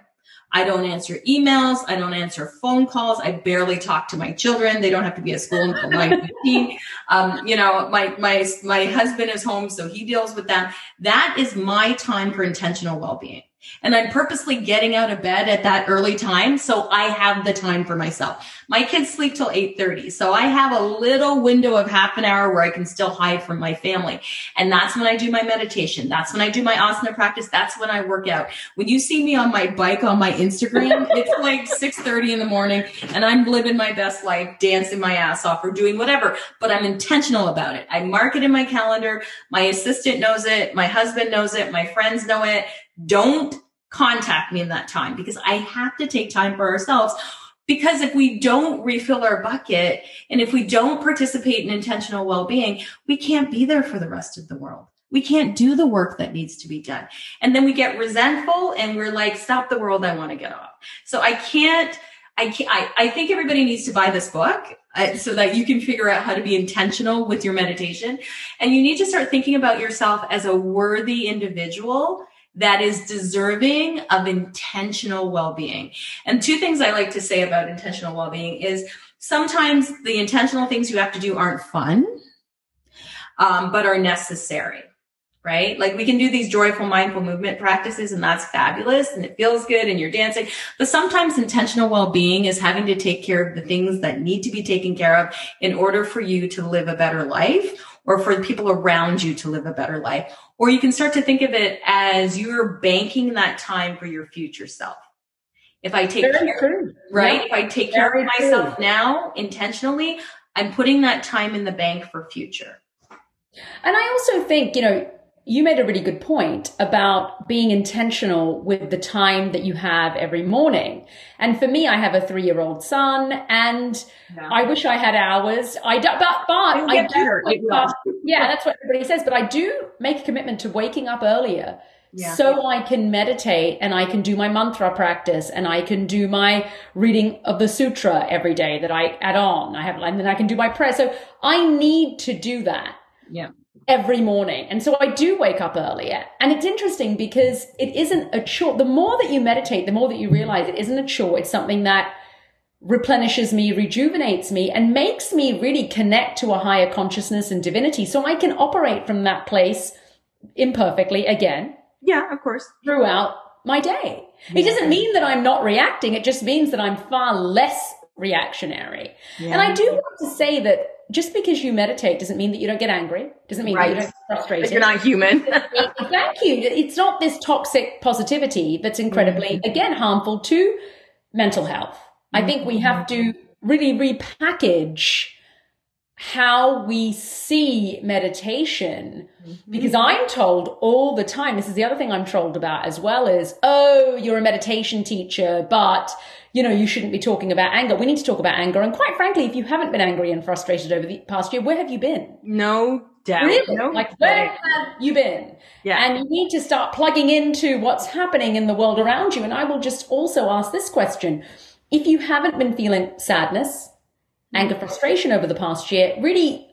I don't answer emails. I don't answer phone calls. I barely talk to my children. They don't have to be at school until 9:15. Um, you know, my my my husband is home, so he deals with that. That is my time for intentional well-being. And I'm purposely getting out of bed at that early time. So I have the time for myself. My kids sleep till 8.30. So I have a little window of half an hour where I can still hide from my family. And that's when I do my meditation. That's when I do my asana practice. That's when I work out. When you see me on my bike on my Instagram, it's like 6.30 in the morning and I'm living my best life, dancing my ass off or doing whatever, but I'm intentional about it. I mark it in my calendar. My assistant knows it. My husband knows it. My friends know it don't contact me in that time because I have to take time for ourselves. Because if we don't refill our bucket and if we don't participate in intentional well being, we can't be there for the rest of the world. We can't do the work that needs to be done. And then we get resentful and we're like, stop the world. I want to get off. So I can't, I can't, I, I think everybody needs to buy this book uh, so that you can figure out how to be intentional with your meditation. And you need to start thinking about yourself as a worthy individual that is deserving of intentional well-being. And two things I like to say about intentional well-being is sometimes the intentional things you have to do aren't fun, um, but are necessary. Right? Like we can do these joyful mindful movement practices and that's fabulous and it feels good and you're dancing. But sometimes intentional well-being is having to take care of the things that need to be taken care of in order for you to live a better life or for the people around you to live a better life. Or you can start to think of it as you're banking that time for your future self. If I take Very care, true. right? Yeah. If I take Very care of myself true. now intentionally, I'm putting that time in the bank for future. And I also think, you know, you made a really good point about being intentional with the time that you have every morning. And for me, I have a three year old son and yeah. I wish I had hours. I do, but, but I do. Yeah, that's what everybody says. But I do make a commitment to waking up earlier. Yeah. So I can meditate and I can do my mantra practice and I can do my reading of the sutra every day that I add on. I have, and then I can do my prayer. So I need to do that. Yeah every morning. And so I do wake up earlier. And it's interesting because it isn't a chore. The more that you meditate, the more that you realize it isn't a chore. It's something that replenishes me, rejuvenates me, and makes me really connect to a higher consciousness and divinity. So I can operate from that place imperfectly again. Yeah, of course. Throughout my day. Yeah. It doesn't mean that I'm not reacting. It just means that I'm far less reactionary. Yeah. And I do want to say that just because you meditate doesn't mean that you don't get angry. Doesn't mean right. that you don't get frustrated. But you're not human. Thank you. It's not this toxic positivity that's incredibly, mm-hmm. again, harmful to mental health. Mm-hmm. I think we have to really repackage how we see meditation mm-hmm. because I'm told all the time, this is the other thing I'm told about as well is, oh, you're a meditation teacher, but you know, you shouldn't be talking about anger. We need to talk about anger. And quite frankly, if you haven't been angry and frustrated over the past year, where have you been? No doubt. Really? No like, where have you been? Yeah. And you need to start plugging into what's happening in the world around you. And I will just also ask this question. If you haven't been feeling sadness, anger, frustration over the past year, really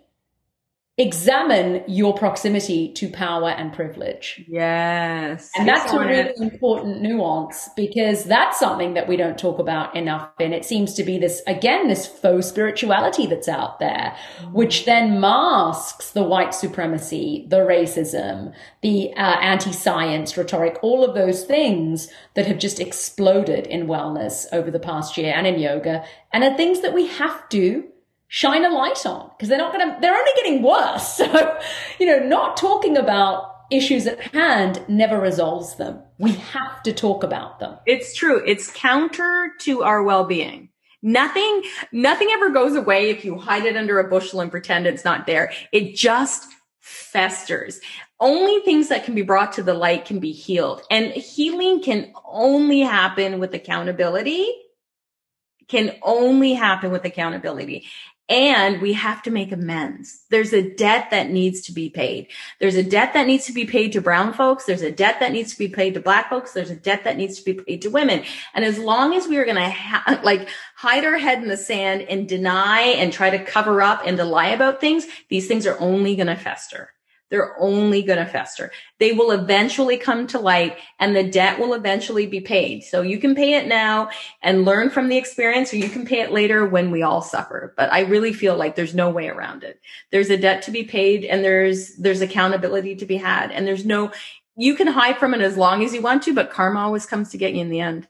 examine your proximity to power and privilege. Yes. And that's a really important nuance because that's something that we don't talk about enough. And it seems to be this, again, this faux spirituality that's out there, which then masks the white supremacy, the racism, the uh, anti-science rhetoric, all of those things that have just exploded in wellness over the past year and in yoga and are things that we have to shine a light on because they're not going to, they're only getting worse. So, you know, not talking about issues at hand never resolves them. We have to talk about them. It's true. It's counter to our well-being. Nothing, nothing ever goes away if you hide it under a bushel and pretend it's not there. It just festers. Only things that can be brought to the light can be healed. And healing can only happen with accountability. Can only happen with accountability. And we have to make amends. There's a debt that needs to be paid. There's a debt that needs to be paid to brown folks. There's a debt that needs to be paid to black folks. There's a debt that needs to be paid to women. And as long as we are going to ha- like hide our head in the sand and deny and try to cover up and to lie about things, these things are only going to fester they're only going to fester. They will eventually come to light and the debt will eventually be paid. So you can pay it now and learn from the experience or you can pay it later when we all suffer. But I really feel like there's no way around it. There's a debt to be paid and there's, there's accountability to be had and there's no, you can hide from it as long as you want to, but karma always comes to get you in the end.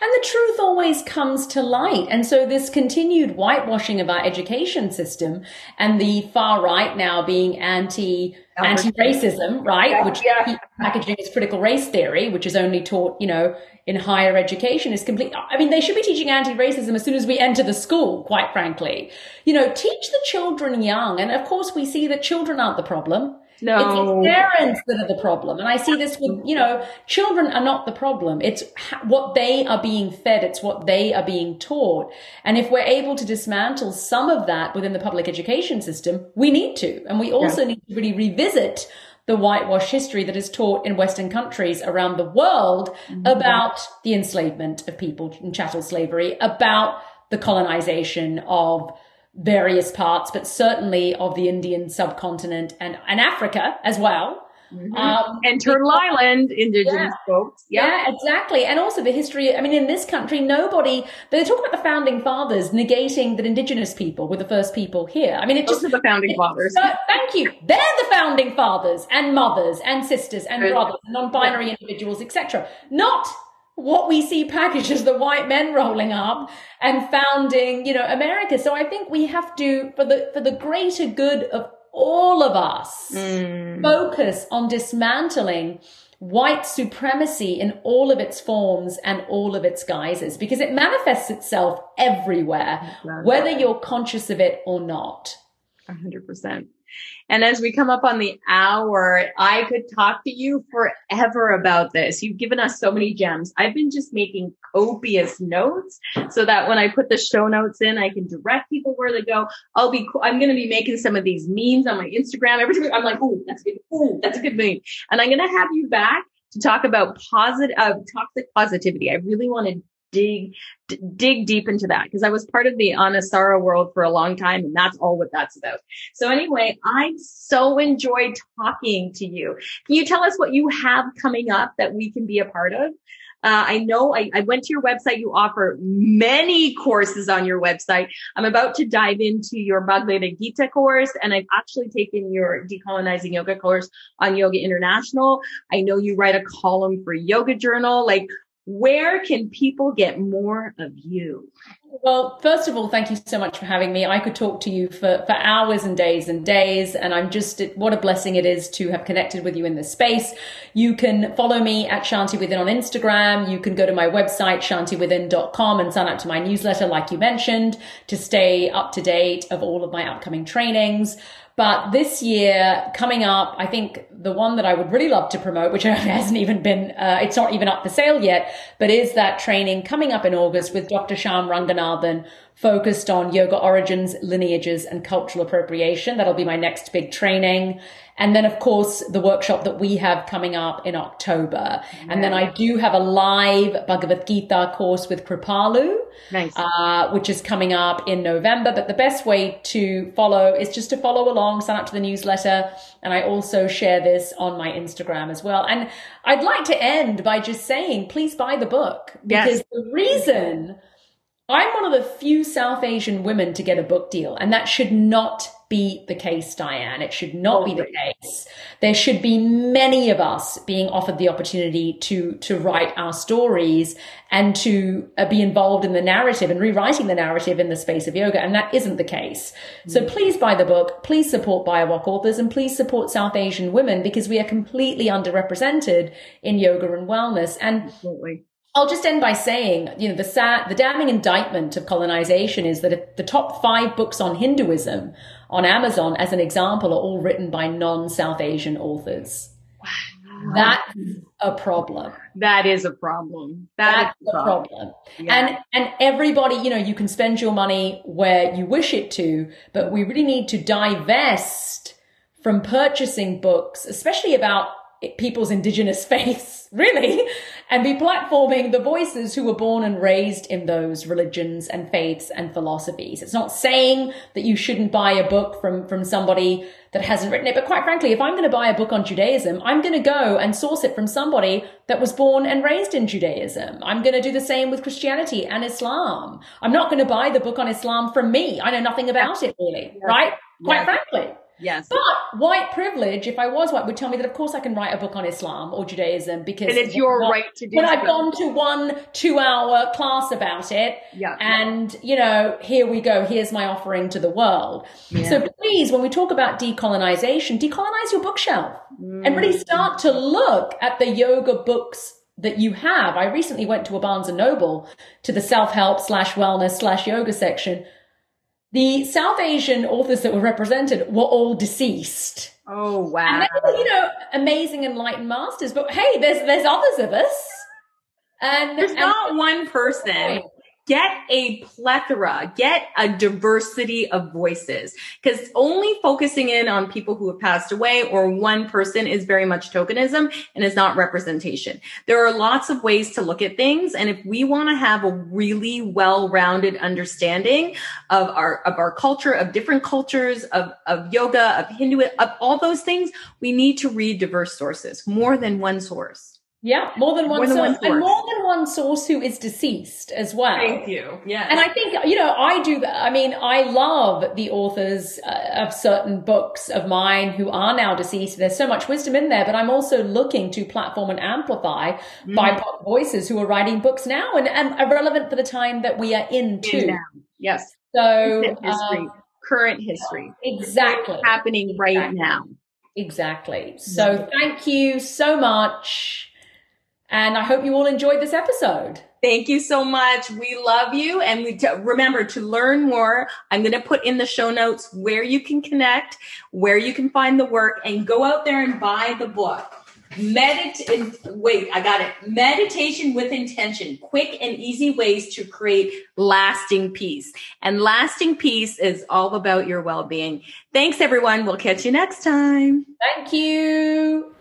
And the truth always comes to light. And so this continued whitewashing of our education system and the far right now being anti, anti-racism, right? Yeah, which yeah. packaging is critical race theory, which is only taught, you know, in higher education is complete. I mean, they should be teaching anti-racism as soon as we enter the school, quite frankly. You know, teach the children young. And of course we see that children aren't the problem. No. It's parents that are the problem. And I see this with, you know, children are not the problem. It's what they are being fed. It's what they are being taught. And if we're able to dismantle some of that within the public education system, we need to. And we also yeah. need to really revisit the whitewash history that is taught in Western countries around the world mm-hmm. about the enslavement of people in chattel slavery, about the colonization of various parts, but certainly of the Indian subcontinent and, and Africa as well. Mm-hmm. Um, and Turtle Island, indigenous yeah, folks. Yep. Yeah, exactly. And also the history. I mean, in this country, nobody, they talk about the founding fathers negating that indigenous people were the first people here. I mean, it Those just. the founding fathers. Uh, thank you. They're the founding fathers and mothers and sisters and brothers non-binary yeah. individuals, etc. Not what we see packaged as the white men rolling up and founding, you know, America. So I think we have to, for the, for the greater good of all of us, mm. focus on dismantling white supremacy in all of its forms and all of its guises because it manifests itself everywhere, whether you're conscious of it or not. 100%. And as we come up on the hour, I could talk to you forever about this. You've given us so many gems. I've been just making copious notes so that when I put the show notes in, I can direct people where to go. I'll be, I'm going to be making some of these memes on my Instagram. Every time I'm like, oh, that's good. Oh, that's a good meme. And I'm going to have you back to talk about positive, uh, toxic positivity. I really want to dig d- dig deep into that because I was part of the Anusara world for a long time and that's all what that's about. So anyway, I so enjoyed talking to you. Can you tell us what you have coming up that we can be a part of? Uh, I know I, I, went to your website. You offer many courses on your website. I'm about to dive into your Bhagavad Gita course, and I've actually taken your decolonizing yoga course on Yoga International. I know you write a column for Yoga Journal. Like, where can people get more of you? Well, first of all, thank you so much for having me. I could talk to you for, for hours and days and days. And I'm just, what a blessing it is to have connected with you in this space. You can follow me at Shanti Within on Instagram. You can go to my website, shantiwithin.com and sign up to my newsletter, like you mentioned, to stay up to date of all of my upcoming trainings. But this year coming up, I think the one that I would really love to promote, which hasn't even been, uh, it's not even up for sale yet, but is that training coming up in August with Dr. Ranganathan focused on yoga origins, lineages, and cultural appropriation. That'll be my next big training. And then, of course, the workshop that we have coming up in October. And then I do have a live Bhagavad Gita course with Kripalu, nice. uh, which is coming up in November. But the best way to follow is just to follow along, sign up to the newsletter. And I also share this on my Instagram as well. And I'd like to end by just saying, please buy the book because yes. the reason I'm one of the few South Asian women to get a book deal, and that should not be the case, Dianne. It should not be the case. There should be many of us being offered the opportunity to to write our stories and to uh, be involved in the narrative and rewriting the narrative in the space of yoga, and that isn't the case. So mm. please buy the book, please support BIPOC authors, and please support South Asian women because we are completely underrepresented in yoga and wellness. And Absolutely I'll just end by saying, you know, the sad, the damning indictment of colonization is that the top five books on Hinduism on Amazon, as an example, are all written by non-South Asian authors. Wow. That's a problem. That is a problem. That That's a problem. problem. Yeah. And and everybody, you know, you can spend your money where you wish it to, but we really need to divest from purchasing books, especially about people's indigenous faiths, really, and be platforming the voices who were born and raised in those religions and faiths and philosophies. It's not saying that you shouldn't buy a book from, from somebody that hasn't written it, but quite frankly, if I'm going to buy a book on Judaism, I'm going to go and source it from somebody that was born and raised in Judaism. I'm going to do the same with Christianity and Islam. I'm not going to buy the book on Islam from me. I know nothing about it really, right? Quite frankly. Yes. But white privilege, if I was white, would tell me that of course I can write a book on Islam or Judaism because and it's your right to do. When I've gone to one two-hour class about it, yeah, and you know, here we go. Here's my offering to the world. Yeah. So please, when we talk about decolonization, decolonize your bookshelf mm. and really start to look at the yoga books that you have. I recently went to a Barnes and Noble to the self-help slash wellness slash yoga section the South Asian authors that were represented were all deceased. Oh wow! And they were, you know, amazing enlightened masters. But hey, there's there's others of us. And there's and, not one person get a plethora, get a diversity of voices. Because only focusing in on people who have passed away or one person is very much tokenism and is not representation. There are lots of ways to look at things. And if we want to have a really well-rounded understanding of our, of our culture, of different cultures, of, of yoga, of Hindu, of all those things, we need to read diverse sources, more than one source. Yeah, more than one, more than source, one and more than one source who is deceased as well. Thank you. Yeah, and I think you know I do. I mean, I love the authors uh, of certain books of mine who are now deceased. There's so much wisdom in there, but I'm also looking to platform and amplify mm. BIPOC voices who are writing books now and, and are relevant for the time that we are in too. Yes. So history, um, current history, exactly happening right exactly. now. Exactly. So mm. thank you so much. And I hope you all enjoyed this episode. Thank you so much. We love you. And we t- remember to learn more. I'm going to put in the show notes where you can connect, where you can find the work and go out there and buy the book. Medit wait, I got it. Meditation with intention. Quick and easy ways to create lasting peace. And lasting peace is all about your well-being. Thanks everyone. We'll catch you next time. Thank you.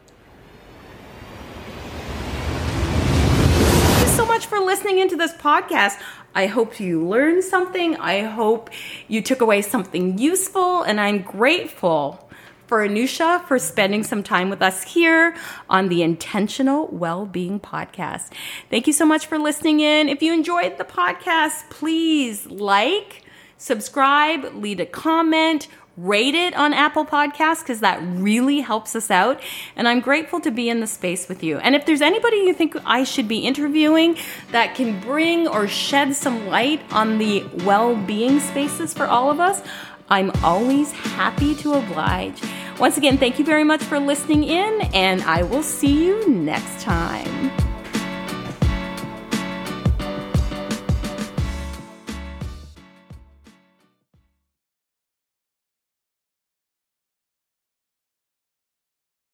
Much for listening into this podcast. I hope you learned something. I hope you took away something useful, and I'm grateful for Anusha for spending some time with us here on the Intentional Wellbeing Podcast. Thank you so much for listening in. If you enjoyed the podcast, please like, subscribe, leave a comment rate it on Apple Podcasts because that really helps us out. And I'm grateful to be in the space with you. And if there's anybody you think I should be interviewing that can bring or shed some light on the well being spaces for all of us, I'm always happy to oblige. Once again, thank you very much for listening in, and I will see you next time.